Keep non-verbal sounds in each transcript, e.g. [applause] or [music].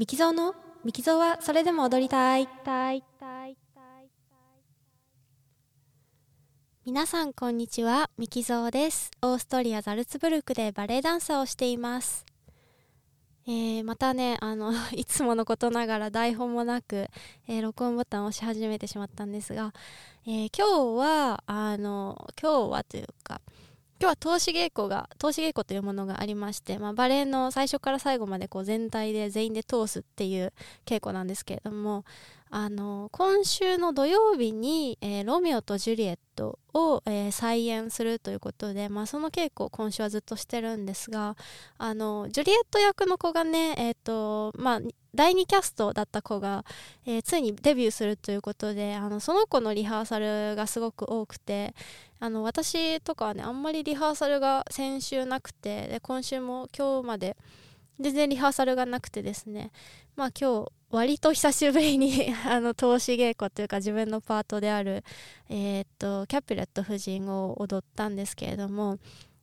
ミキゾーの？ミキゾーはそれでも踊りたい。皆さんこんにちは。ミキゾーです。オーストリアザルツブルクでバレエダンサーをしています。えー、またねあの [laughs] いつものことながら台本もなく、えー、録音ボタンを押し始めてしまったんですが、えー、今日はあの今日はというか今日は投資稽古が投資稽古というものがありまして、まあ、バレエの最初から最後までこう全体で全員で通すっていう稽古なんですけれどもあの今週の土曜日に、えー、ロミオとジュリエットを、えー、再演するということで、まあ、その稽古を今週はずっとしてるんですがあのジュリエット役の子がね、えーとまあ、第2キャストだった子が、えー、ついにデビューするということであのその子のリハーサルがすごく多くてあの私とかはねあんまりリハーサルが先週なくてで今週も今日まで全然リハーサルがなくてですね。まあ今日割と久しぶりに [laughs] あの投資稽古というか自分のパートである、えー、っとキャピュレット夫人を踊ったんですけれども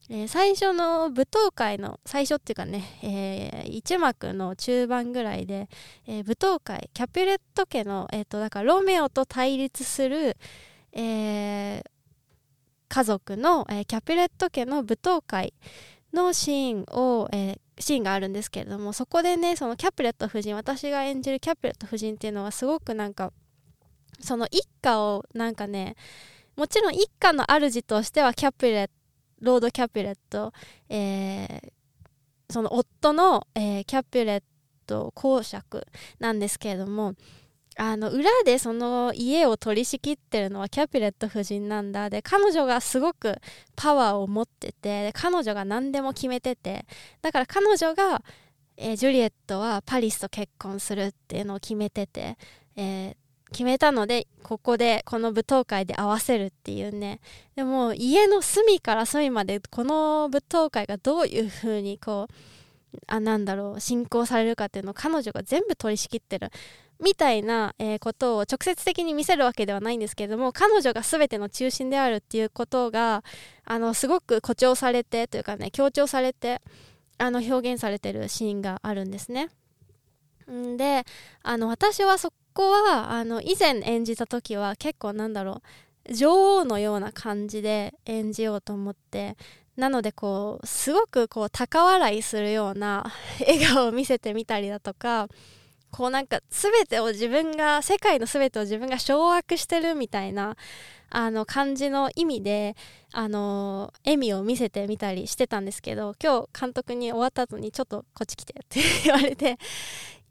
えー、最初の舞踏会の最初っていうかね、えー、1幕の中盤ぐらいで、えー、舞踏会キャピュレット家の、えーと、だからロメオと対立する、え家族の、えキャピュレット家の舞踏会のシーンを、えシーンがあるんですけれどもそこでねそのキャプレット夫人私が演じるキャプレット夫人っていうのはすごくなんかその一家をなんかねもちろん一家の主としてはキャプレットロード・キャピュレット、えー、その夫の、えー、キャピュレット公爵なんですけれどもあの裏でその家を取り仕切ってるのはキャピレット夫人なんだ。で彼女がすごくパワーを持ってて。彼女が何でも決めてて。だから彼女が、えー、ジュリエットはパリスと結婚するっていうのを決めてて、えー、決めたのでここでこの舞踏会で合わせるっていうね。でも家の隅から隅までこの舞踏会がどういう風にこうあなんだろう進行されるかっていうのを彼女が全部取り仕切ってる。みたいな、えー、ことを直接的に見せるわけではないんですけれども彼女が全ての中心であるっていうことがあのすごく誇張されてというかね強調されてあの表現されてるシーンがあるんですね。んであの私はそこはあの以前演じた時は結構なんだろう女王のような感じで演じようと思ってなのでこうすごくこう高笑いするような [laughs] 笑顔を見せてみたりだとかこうなんか全てを自分が世界の全てを自分が掌握してるみたいなあの感じの意味であの笑みを見せてみたりしてたんですけど今日監督に終わった後にちょっとこっち来てって言われて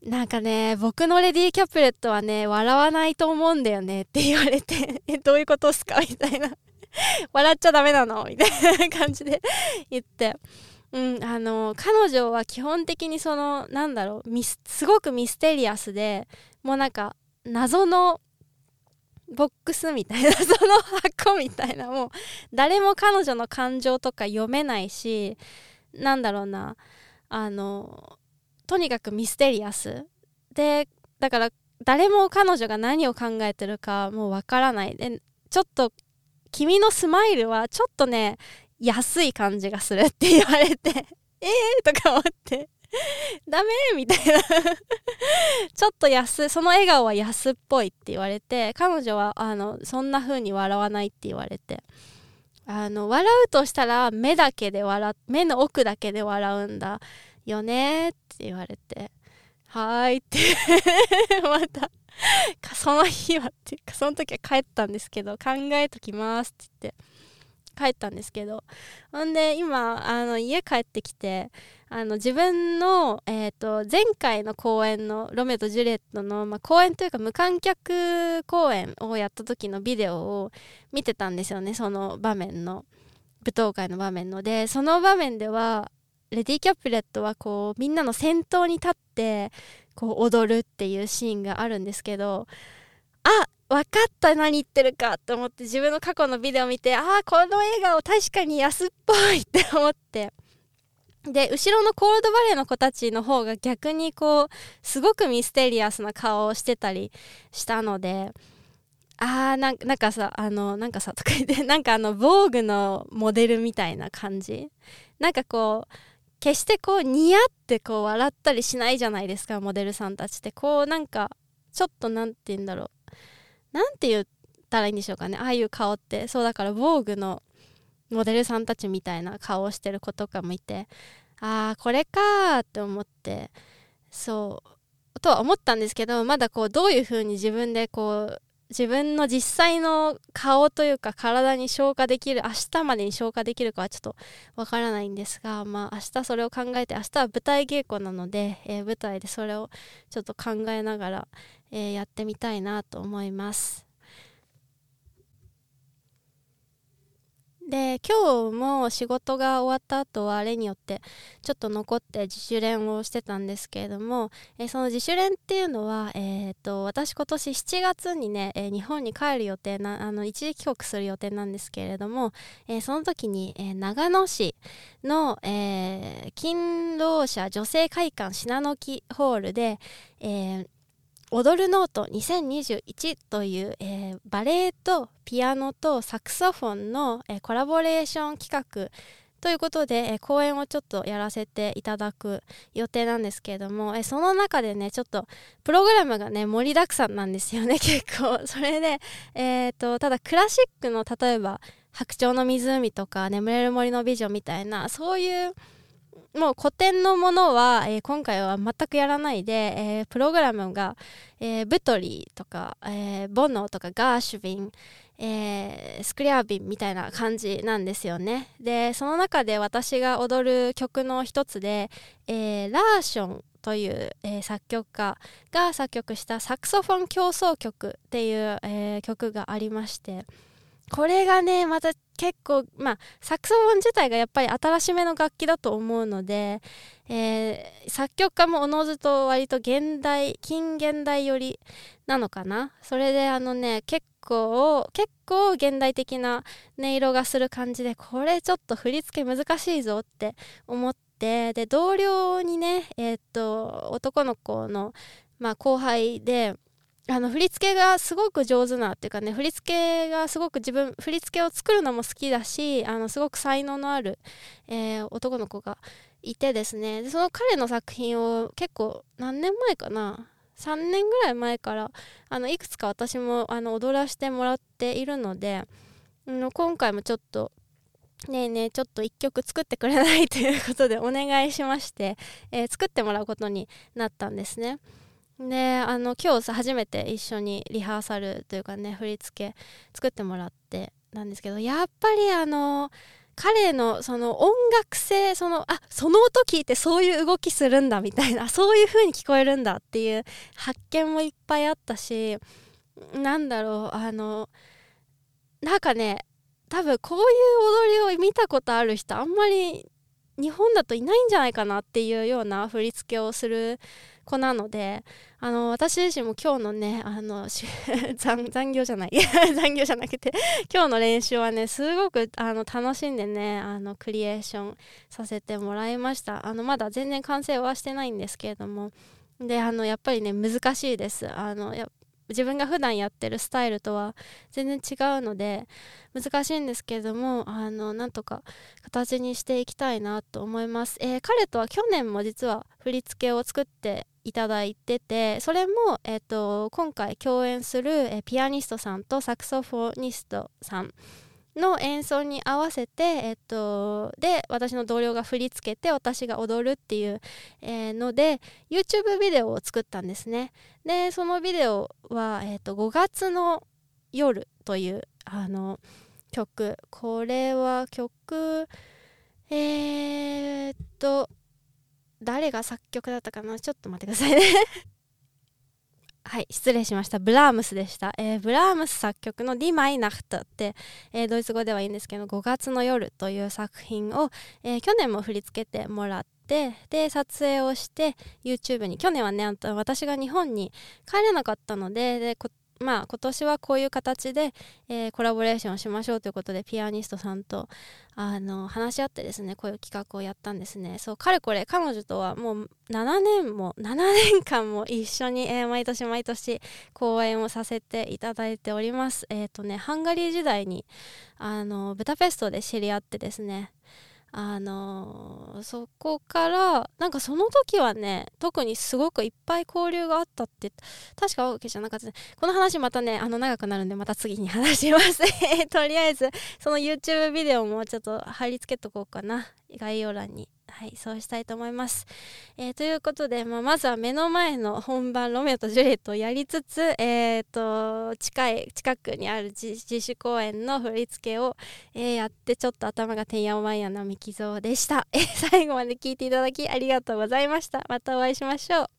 なんかね、僕のレディー・キャプレットはね、笑わないと思うんだよねって言われて、え、どういうことっすか？みたいな。笑っちゃダメなの？みたいな感じで言って。うん、あの、彼女は基本的にその、なんだろう、ミス、すごくミステリアスで、もうなんか、謎のボックスみたいな、その箱みたいな、もう、誰も彼女の感情とか読めないし、なんだろうな、あの、とにかくミステリアス。でだから誰も彼女が何を考えてるかもうわからない。でちょっと君のスマイルはちょっとね安い感じがするって言われて [laughs] えーとか思って [laughs] ダメみたいな。[laughs] ちょっと安その笑顔は安っぽいって言われて彼女はあのそんな風に笑わないって言われて。あの笑うとしたら目だけで笑目の奥だけで笑うんだよねって言われて。はーいって。またその日はっていうかその時は帰ったんですけど考えときますって言って。帰ったんですけどほんで今あの家帰ってきてあの自分の、えーと、前回の公演の「ロメとジュリエットの」まあ、公演というか無観客公演をやった時のビデオを見てたんですよねその場面の舞踏会の場面の。でその場面ではレディ・キャプレットはこうみんなの先頭に立ってこう踊るっていうシーンがあるんですけどあ分かった何言ってるかと思って自分の過去のビデオを見てああこの笑顔確かに安っぽいって思って。で後ろのコールドバレーの子たちの方が逆にこうすごくミステリアスな顔をしてたりしたのであーなんなんかさあのなんかさとか言って [laughs] なんかあの防具のモデルみたいな感じ。なんかこう決してこうニヤってこう笑ったりしないじゃないですかモデルさんたちって。こうなんかちょっと何て言うんだろう。何て言ったらいいんでしょうかね。ああいう顔って。そうだから防具のモデルさんたちみたいな顔をしてる子とかもいて。ああこれかーって思って。そう。とは思ったんですけどまだこうどういう風に自分でこう自分の実際の顔というか体に消化できる明日までに消化できるかはちょっとわからないんですがまあ明日それを考えて明日は舞台稽古なので、えー、舞台でそれをちょっと考えながら、えー、やってみたいなと思います。で今日も仕事が終わった後は例によってちょっと残って自主練をしてたんですけれども、えその自主練っていうのは、えーと、私今年7月にね、えー、日本に帰る予定なあの一時帰国する予定なんですけれども、えー、その時に、え、長野市の、え勤労者女性会館信濃木ホールで、え踊るノート2021という、えー、バレエとピアノとサクソフォンの、えー、コラボレーション企画ということで、えー、講演をちょっとやらせていただく予定なんですけれども、え、その中でねちょっとプログラムがね盛りだくさんなんですよね [laughs] 結構。それで、えーと、ただクラシックの例えば「白鳥の湖」とか「眠れる森の美女」みたいなそういうもう古典のものは、えー、今回は全くやらないで、えー、プログラムが、えー、ブトリーとか、えー、ボノとかガーシュビン、えー、スクリアビンみたいな感じなんですよね。でその中で私が踊る曲の一つで、えー、ラーションという、えー、作曲家が作曲したサクソフォン競争曲っていう、えー、曲がありましてこれがねまた結構まあサクソフォン自体がやっぱり新しめの楽器だと思うので、えー、作曲家もおのずと割と現代近現代寄りなのかな？それであのね結構結構現代的な音色がする感じでこれちょっと振り付け難しいぞって思ってで同僚にねえー、っと男の子の、まあ、後輩であの振り付けがすごく上手なっていうかね振り付けがすごく自分振り付けを作るのも好きだしあのすごく才能のある、えー、男の子がいてですね。でその彼の作品を結構何年前かな？3年ぐらい前からあのいくつか私もあの踊らせてもらっているので、うん、今回もちょっとねえねえちょっと1曲作ってくれない？[laughs] ということでお願いしまして、えー、作ってもらうことになったんですね。であの今日さ初めて一緒にリハーサルというかね振り付け作ってもらってなんですけどやっぱりあの彼のその音楽性そのあその音聞いてそういう動きするんだみたいな [laughs] そういう風に聞こえるんだっていう発見もいっぱいあったしなんだろうあのなんかね多分こういう踊りを見たことある人あんまり日本だといないんじゃないかなっていうような振り付けをする子なのであの私自身も今日のねあの [laughs] 残業じゃない。[laughs] 残業じゃなくて [laughs] 今日の練習はねすごくあの楽しんでねあのクリエーションさせてもらいました。あのまだ全然完成はしてないんですけれども。であのやっぱりね難しいです。あのや自分が普段やってるスタイルとは全然違うので難しいんですけれどもあのなんとか形にしていきたいなと思います、えー、彼とは去年も実は振り付けを作っていただいててそれも、えーと、今回共演する、えー、ピアニストさんとサクソフォニストさんの演奏に合わせて、えっと、で私の同僚が振り付けて私が踊るっていう、えー、ので YouTube ビデオを作ったんですね。でそのビデオは、えっと、5月の夜というあの曲。これは曲えー、っと誰が作曲だったかな？ちょっと待ってくださいね。はい失礼しました。ブラームスでした、えー、ブラームス作曲の「 Die Mainacht」って、えー、ドイツ語ではいうんですけど「5月の夜」という作品を、えー、去年も振り付けてもらってで撮影をして YouTube に去年はね私が日本に帰れなかったのででまあ今年はこういう形で、えー、コラボレーションしましょうということでピアニストさんとあの話し合ってですねこういう企画をやったんですね。そうかれこれ彼女とはもう7年も7年間も一緒に、えー、毎年毎年公演をさせていただいております。えっ、ー、とねハンガリー時代にあのブダペストで知り合ってですね。あのー、そこからなんかその時はね特にすごくいっぱい交流があったって確かわけじゃなかった、この話またねあの長くなるんでまた次に話します。[laughs] とりあえずその YouTube ビデオもちょっと貼り付けとこうかな。概要欄に。はいそうしたいと思います、えー、ということで、まあ、まずは目の前の本番「ロメオとジュリエット」をやりつつ、えーと、近い近くにある自主公演の振り付けを、えー、やってちょっと頭がてんやわんやなみきぞうでした、[laughs] えー、最後まで聞いていただきありがとうございました。またお会いしましょう。